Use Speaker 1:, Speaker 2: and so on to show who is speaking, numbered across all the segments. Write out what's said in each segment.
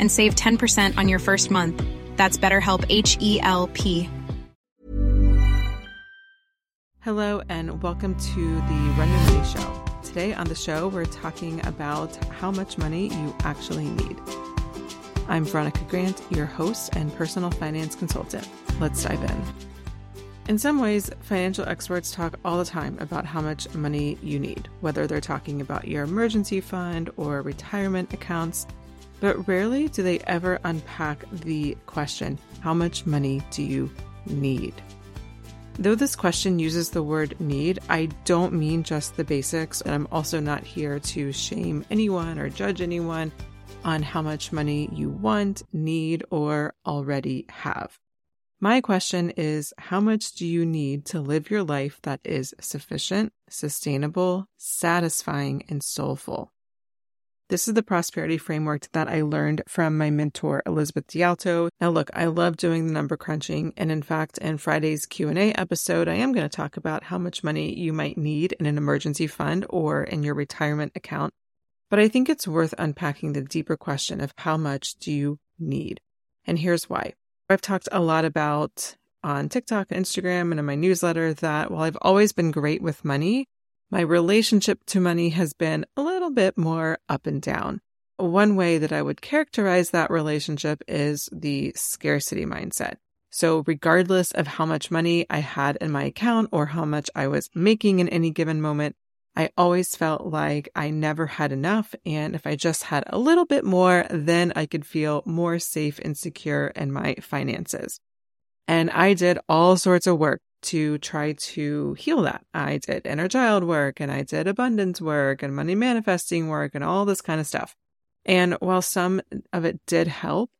Speaker 1: and save 10% on your first month. That's BetterHelp H E L P.
Speaker 2: Hello, and welcome to the Run Your Money Show. Today on the show, we're talking about how much money you actually need. I'm Veronica Grant, your host and personal finance consultant. Let's dive in. In some ways, financial experts talk all the time about how much money you need, whether they're talking about your emergency fund or retirement accounts, but rarely do they ever unpack the question how much money do you need? Though this question uses the word need, I don't mean just the basics, and I'm also not here to shame anyone or judge anyone on how much money you want, need, or already have. My question is how much do you need to live your life that is sufficient, sustainable, satisfying, and soulful? This is the prosperity framework that I learned from my mentor Elizabeth DiAlto. Now look, I love doing the number crunching and in fact in Friday's Q&A episode I am going to talk about how much money you might need in an emergency fund or in your retirement account. But I think it's worth unpacking the deeper question of how much do you need? And here's why. I've talked a lot about on TikTok and Instagram and in my newsletter that while I've always been great with money, my relationship to money has been a little bit more up and down. One way that I would characterize that relationship is the scarcity mindset. So, regardless of how much money I had in my account or how much I was making in any given moment, I always felt like I never had enough. And if I just had a little bit more, then I could feel more safe and secure in my finances. And I did all sorts of work to try to heal that. I did inner child work and I did abundance work and money manifesting work and all this kind of stuff. And while some of it did help,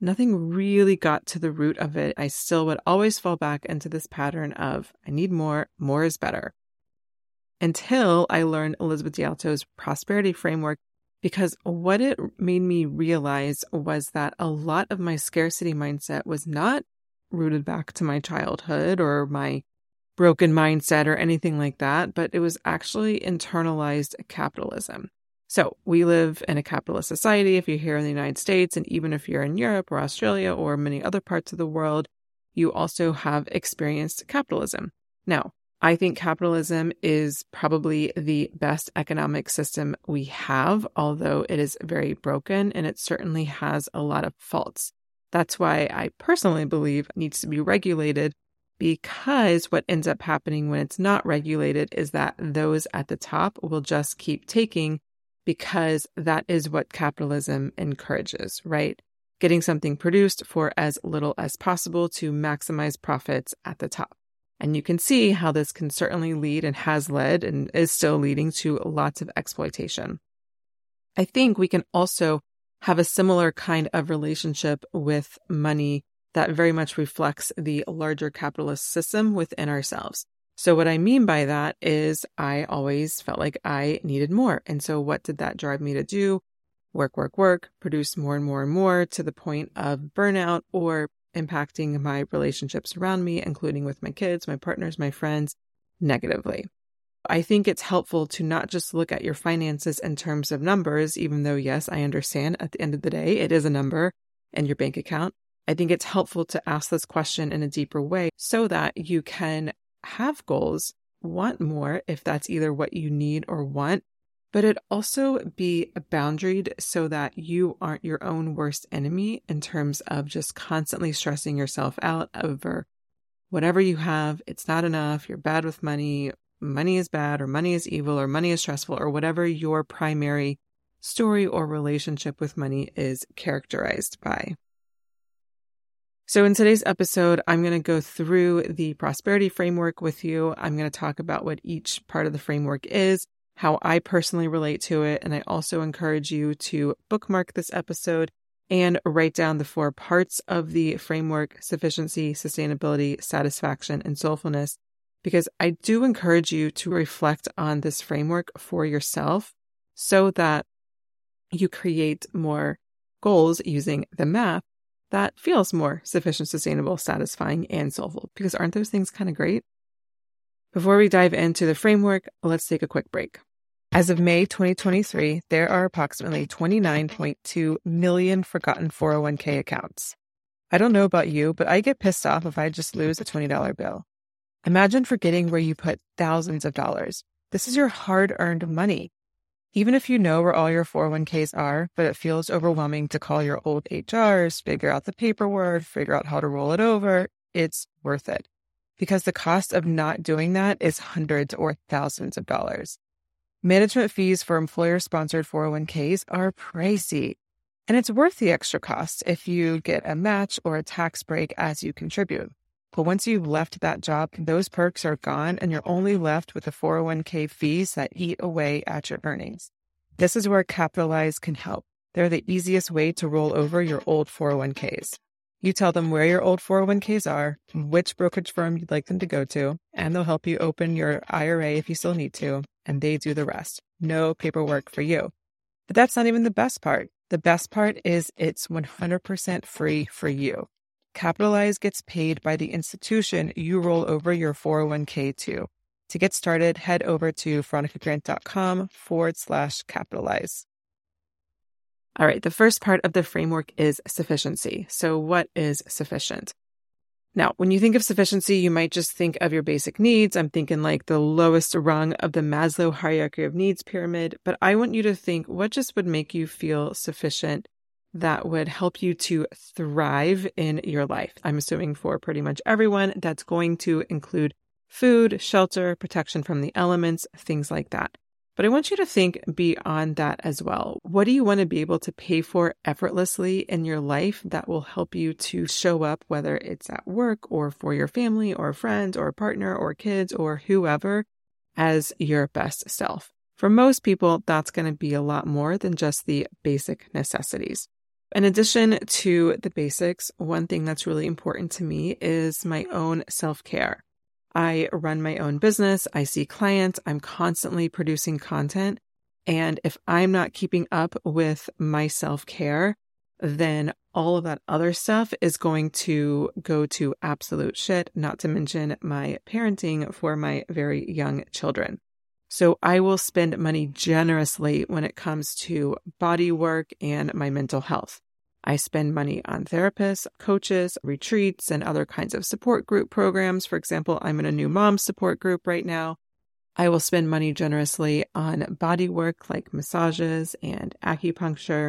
Speaker 2: nothing really got to the root of it. I still would always fall back into this pattern of I need more, more is better. Until I learned Elizabeth DiAlto's prosperity framework, because what it made me realize was that a lot of my scarcity mindset was not rooted back to my childhood or my broken mindset or anything like that, but it was actually internalized capitalism. So we live in a capitalist society. If you're here in the United States, and even if you're in Europe or Australia or many other parts of the world, you also have experienced capitalism. Now, I think capitalism is probably the best economic system we have, although it is very broken and it certainly has a lot of faults. That's why I personally believe it needs to be regulated because what ends up happening when it's not regulated is that those at the top will just keep taking because that is what capitalism encourages, right? Getting something produced for as little as possible to maximize profits at the top. And you can see how this can certainly lead and has led and is still leading to lots of exploitation. I think we can also have a similar kind of relationship with money that very much reflects the larger capitalist system within ourselves. So, what I mean by that is I always felt like I needed more. And so, what did that drive me to do? work, work, work, produce more and more and more to the point of burnout or impacting my relationships around me, including with my kids, my partners, my friends, negatively. I think it's helpful to not just look at your finances in terms of numbers, even though, yes, I understand at the end of the day, it is a number in your bank account. I think it's helpful to ask this question in a deeper way so that you can have goals, want more if that's either what you need or want, but it also be boundaried so that you aren't your own worst enemy in terms of just constantly stressing yourself out over whatever you have. It's not enough. You're bad with money. Money is bad, or money is evil, or money is stressful, or whatever your primary story or relationship with money is characterized by. So, in today's episode, I'm going to go through the prosperity framework with you. I'm going to talk about what each part of the framework is how I personally relate to it. And I also encourage you to bookmark this episode and write down the four parts of the framework sufficiency, sustainability, satisfaction, and soulfulness. Because I do encourage you to reflect on this framework for yourself so that you create more goals using the math that feels more sufficient, sustainable, satisfying, and soulful. Because aren't those things kind of great? Before we dive into the framework, let's take a quick break. As of May 2023, there are approximately 29.2 million forgotten 401k accounts. I don't know about you, but I get pissed off if I just lose a $20 bill. Imagine forgetting where you put thousands of dollars. This is your hard earned money. Even if you know where all your 401ks are, but it feels overwhelming to call your old HRs, figure out the paperwork, figure out how to roll it over, it's worth it because the cost of not doing that is hundreds or thousands of dollars. Management fees for employer sponsored 401ks are pricey, and it's worth the extra cost if you get a match or a tax break as you contribute. But once you've left that job, those perks are gone and you're only left with the 401k fees that eat away at your earnings. This is where Capitalize can help. They're the easiest way to roll over your old 401ks. You tell them where your old 401ks are, which brokerage firm you'd like them to go to, and they'll help you open your IRA if you still need to, and they do the rest. No paperwork for you. But that's not even the best part. The best part is it's 100% free for you. Capitalize gets paid by the institution you roll over your 401k to. To get started, head over to veronicagrant.com forward slash capitalize. All right, the first part of the framework is sufficiency. So, what is sufficient? Now, when you think of sufficiency, you might just think of your basic needs. I'm thinking like the lowest rung of the Maslow hierarchy of needs pyramid, but I want you to think what just would make you feel sufficient that would help you to thrive in your life. I'm assuming for pretty much everyone, that's going to include food, shelter, protection from the elements, things like that. But I want you to think beyond that as well. What do you want to be able to pay for effortlessly in your life that will help you to show up, whether it's at work or for your family or friends or partner or kids or whoever, as your best self? For most people, that's going to be a lot more than just the basic necessities. In addition to the basics, one thing that's really important to me is my own self care. I run my own business. I see clients. I'm constantly producing content. And if I'm not keeping up with my self care, then all of that other stuff is going to go to absolute shit, not to mention my parenting for my very young children. So I will spend money generously when it comes to body work and my mental health. I spend money on therapists, coaches, retreats, and other kinds of support group programs. For example, I'm in a new mom support group right now. I will spend money generously on body work like massages and acupuncture.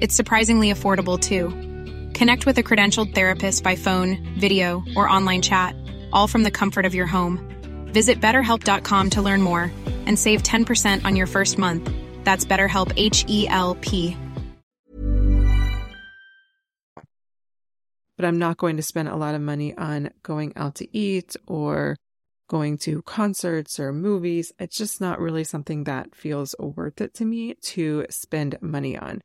Speaker 1: It's surprisingly affordable too. Connect with a credentialed therapist by phone, video, or online chat, all from the comfort of your home. Visit betterhelp.com to learn more and save 10% on your first month. That's BetterHelp H E L P.
Speaker 2: But I'm not going to spend a lot of money on going out to eat or going to concerts or movies. It's just not really something that feels worth it to me to spend money on.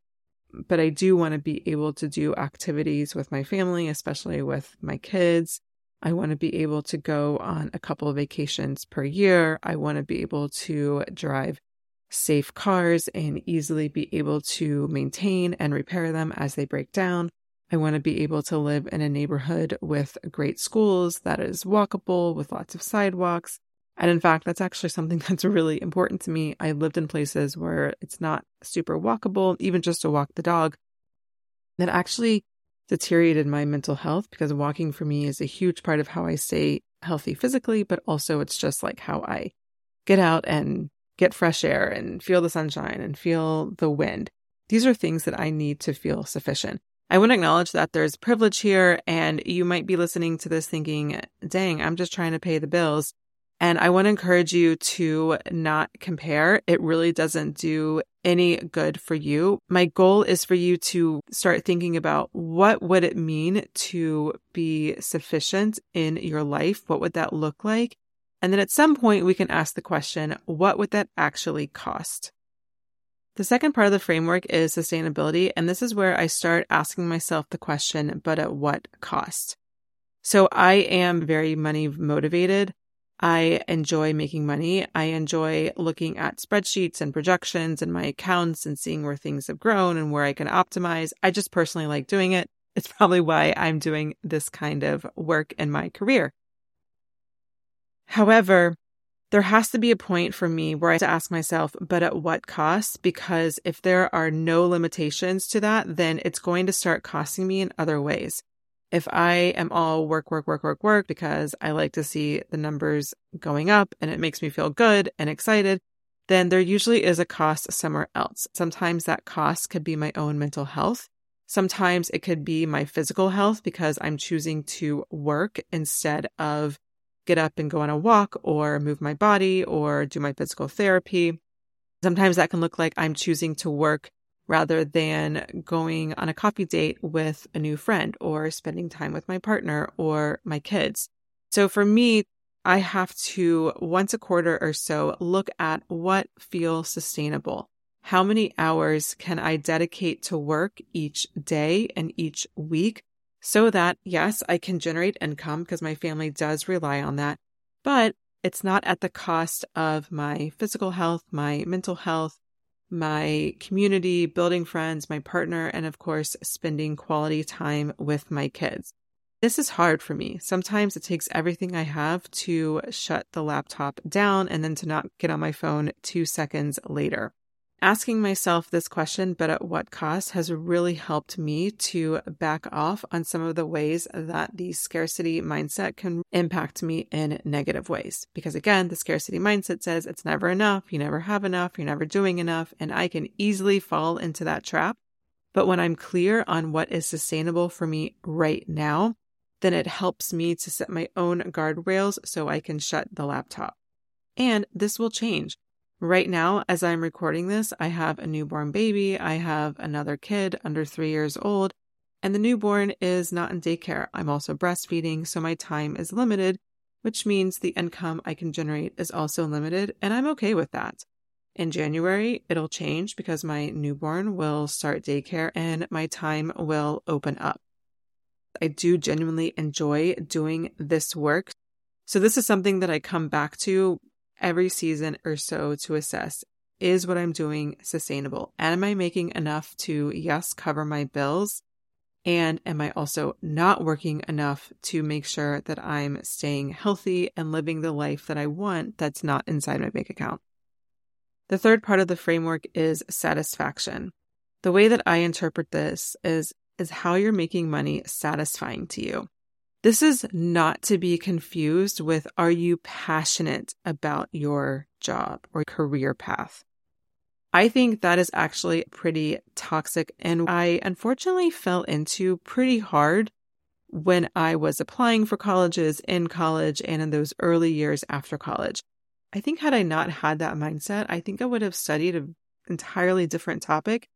Speaker 2: But I do want to be able to do activities with my family, especially with my kids. I want to be able to go on a couple of vacations per year. I want to be able to drive safe cars and easily be able to maintain and repair them as they break down. I want to be able to live in a neighborhood with great schools that is walkable with lots of sidewalks. And in fact, that's actually something that's really important to me. I lived in places where it's not super walkable, even just to walk the dog. That actually deteriorated my mental health because walking for me is a huge part of how I stay healthy physically, but also it's just like how I get out and get fresh air and feel the sunshine and feel the wind. These are things that I need to feel sufficient. I want to acknowledge that there's privilege here, and you might be listening to this thinking, dang, I'm just trying to pay the bills. And I want to encourage you to not compare. It really doesn't do any good for you. My goal is for you to start thinking about what would it mean to be sufficient in your life? What would that look like? And then at some point we can ask the question, what would that actually cost? The second part of the framework is sustainability, and this is where I start asking myself the question, but at what cost? So I am very money motivated. I enjoy making money. I enjoy looking at spreadsheets and projections and my accounts and seeing where things have grown and where I can optimize. I just personally like doing it. It's probably why I'm doing this kind of work in my career. However, there has to be a point for me where I have to ask myself, but at what cost? Because if there are no limitations to that, then it's going to start costing me in other ways. If I am all work, work, work, work, work, because I like to see the numbers going up and it makes me feel good and excited, then there usually is a cost somewhere else. Sometimes that cost could be my own mental health. Sometimes it could be my physical health because I'm choosing to work instead of get up and go on a walk or move my body or do my physical therapy. Sometimes that can look like I'm choosing to work rather than going on a coffee date with a new friend or spending time with my partner or my kids. So for me, I have to once a quarter or so look at what feels sustainable. How many hours can I dedicate to work each day and each week so that, yes, I can generate income because my family does rely on that, but it's not at the cost of my physical health, my mental health, my community, building friends, my partner, and of course, spending quality time with my kids. This is hard for me. Sometimes it takes everything I have to shut the laptop down and then to not get on my phone two seconds later. Asking myself this question, but at what cost, has really helped me to back off on some of the ways that the scarcity mindset can impact me in negative ways. Because again, the scarcity mindset says it's never enough, you never have enough, you're never doing enough, and I can easily fall into that trap. But when I'm clear on what is sustainable for me right now, then it helps me to set my own guardrails so I can shut the laptop. And this will change. Right now, as I'm recording this, I have a newborn baby. I have another kid under three years old, and the newborn is not in daycare. I'm also breastfeeding, so my time is limited, which means the income I can generate is also limited, and I'm okay with that. In January, it'll change because my newborn will start daycare and my time will open up. I do genuinely enjoy doing this work. So, this is something that I come back to every season or so to assess is what I'm doing sustainable? And Am I making enough to, yes, cover my bills? And am I also not working enough to make sure that I'm staying healthy and living the life that I want that's not inside my bank account? The third part of the framework is satisfaction. The way that I interpret this is, is how you're making money satisfying to you. This is not to be confused with are you passionate about your job or career path? I think that is actually pretty toxic. And I unfortunately fell into pretty hard when I was applying for colleges in college and in those early years after college. I think had I not had that mindset, I think I would have studied an entirely different topic.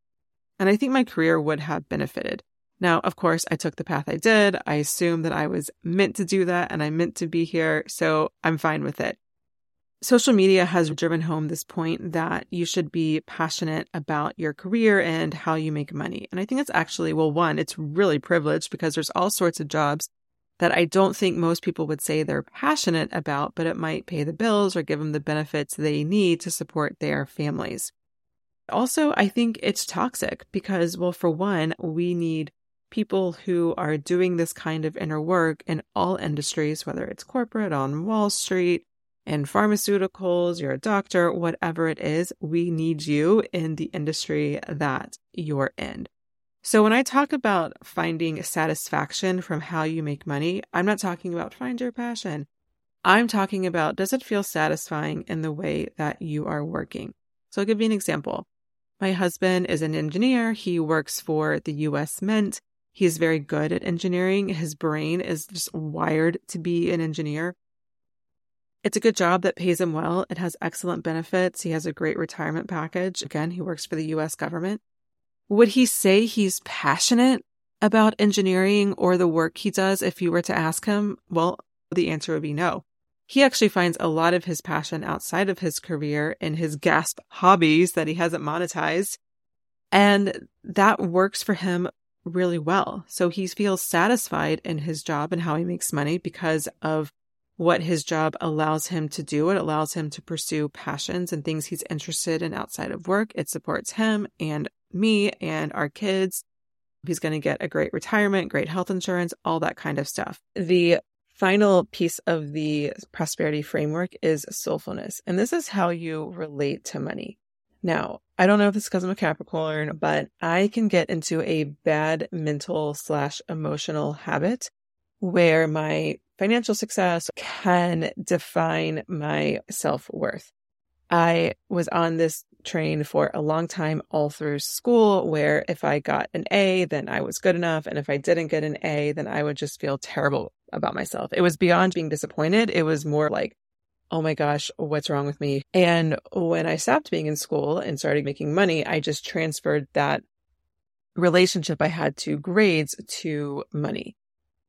Speaker 2: And I think my career would have benefited. Now, of course, I took the path I did. I assumed that I was meant to do that and I meant to be here. So I'm fine with it. Social media has driven home this point that you should be passionate about your career and how you make money. And I think it's actually, well, one, it's really privileged because there's all sorts of jobs that I don't think most people would say they're passionate about, but it might pay the bills or give them the benefits they need to support their families. Also, I think it's toxic because, well, for one, we need people who are doing this kind of inner work in all industries, whether it's corporate on Wall Street, in pharmaceuticals, you're a doctor, whatever it is, we need you in the industry that you're in. So when I talk about finding satisfaction from how you make money, I'm not talking about find your passion. I'm talking about does it feel satisfying in the way that you are working? So I'll give you an example. My husband is an engineer. He works for the US Mint. He's very good at engineering. His brain is just wired to be an engineer. It's a good job that pays him well. It has excellent benefits. He has a great retirement package. Again, he works for the US government. Would he say he's passionate about engineering or the work he does if you were to ask him? Well, the answer would be no. He actually finds a lot of his passion outside of his career in his gasp hobbies that he hasn't monetized. And that works for him really well. So he feels satisfied in his job and how he makes money because of what his job allows him to do. It allows him to pursue passions and things he's interested in outside of work. It supports him and me and our kids. He's going to get a great retirement, great health insurance, all that kind of stuff. The final piece of the prosperity framework is soulfulness. And this is how you relate to money. Now, I don't know if it's because I'm a Capricorn, but I can get into a bad mental slash emotional habit where my financial success can define my self worth. I was on this train for a long time all through school where if I got an A, then I was good enough. And if I didn't get an A, then I would just feel terrible about myself. It was beyond being disappointed. It was more like, oh my gosh, what's wrong with me? And when I stopped being in school and started making money, I just transferred that relationship I had to grades to money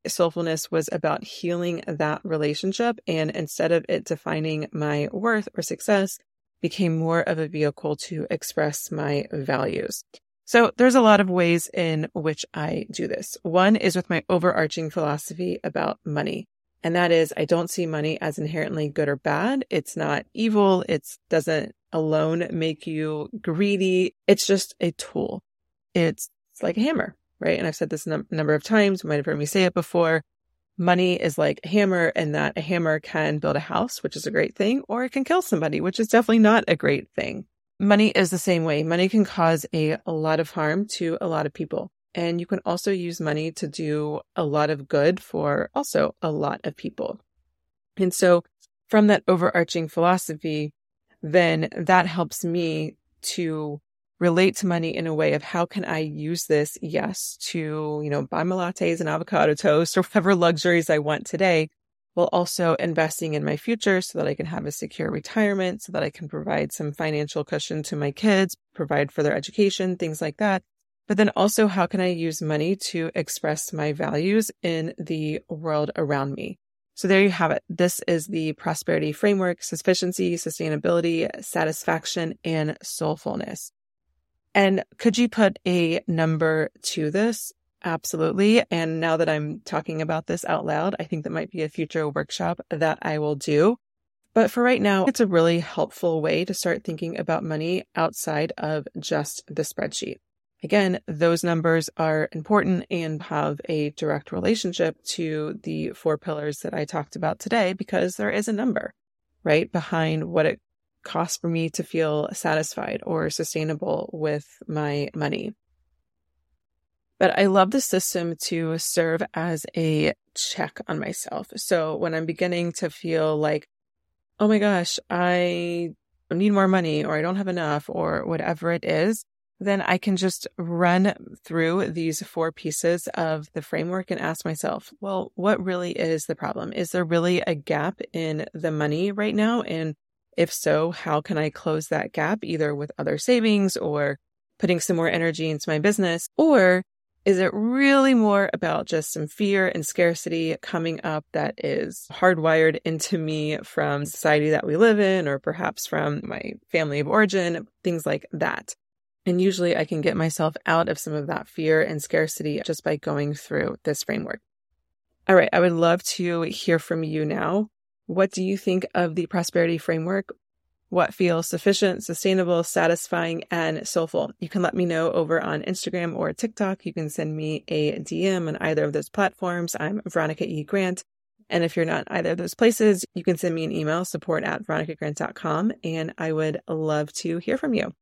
Speaker 2: soulfulness was about healing that relationship. And instead of it defining my worth or success, became more of a vehicle to express my values. So there's a lot of ways in which I do this. One is with my overarching philosophy about money. And that is I don't see money as inherently good or bad. It's not evil. It doesn't alone make you greedy. It's just a tool. It's, like a hammer right? And I've said this a num- number of times. You might have heard me say it before. Money is like a hammer, and that a hammer can build a house, which is a great thing, or it can kill somebody, which is definitely not a great thing. Money is the same way. Money can cause a, a lot of harm to a lot of people. And you can also use money to do a lot of good for also a lot of people. And so, from that overarching philosophy, then that helps me to relate to money in a way of how can I use this, yes, to, you know, buy my lattes and avocado toast or whatever luxuries I want today, while also investing in my future so that I can have a secure retirement, so that I can provide some financial cushion to my kids, provide for their education, things like that. But then also, how can I use money to express my values in the world around me? So there you have it. This is the prosperity framework, sufficiency, sustainability, satisfaction, and soulfulness. And could you put a number to this? Absolutely. And now that I'm talking about this out loud, I think that might be a future workshop that I will do. But for right now, it's a really helpful way to start thinking about money outside of just the spreadsheet. Again, those numbers are important and have a direct relationship to the four pillars that I talked about today because there is a number, right, behind what it costs for me to feel satisfied or sustainable with my money. But I love the system to serve as a check on myself. So when I'm beginning to feel like, oh my gosh, I need more money or I don't have enough or whatever it is, then I can just run through these four pieces of the framework and ask myself, well, what really is the problem? Is there really a gap in the money right now? And if so, how can I close that gap either with other savings or putting some more energy into my business? Or is it really more about just some fear and scarcity coming up that is hardwired into me from society that we live in, or perhaps from my family of origin, things like that? And usually I can get myself out of some of that fear and scarcity just by going through this framework. All right, I would love to hear from you now. What do you think of the prosperity framework? What feels sufficient, sustainable, satisfying, and soulful? You can let me know over on Instagram or TikTok. You can send me a DM on either of those platforms. I'm Veronica E. Grant. And if you're not either of those places, you can send me an email, support at veronicagrant.com, and I would love to hear from you.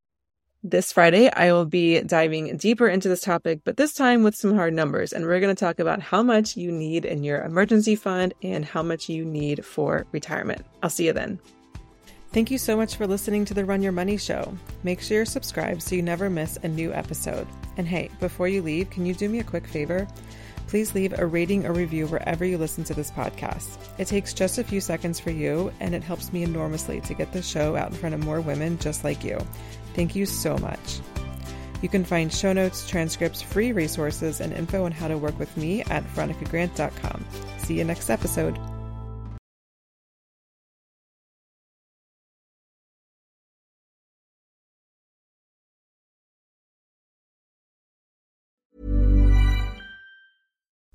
Speaker 2: This Friday, I will be diving deeper into this topic, but this time with some hard numbers. And we're going to talk about how much you need in your emergency fund and how much you need for retirement. I'll see you then. Thank you so much for listening to the Run Your Money Show. Make sure you're subscribed so you never miss a new episode. And hey, before you leave, can you do me a quick favor? Please leave a rating or review wherever you listen to this podcast. It takes just a few seconds for you, and it helps me enormously to get the show out in front of more women just like you. Thank you so much. You can find show notes, transcripts, free resources, and info on how to work with me at veronicagrant.com. See you next episode.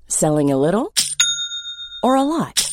Speaker 3: Selling a little or a lot?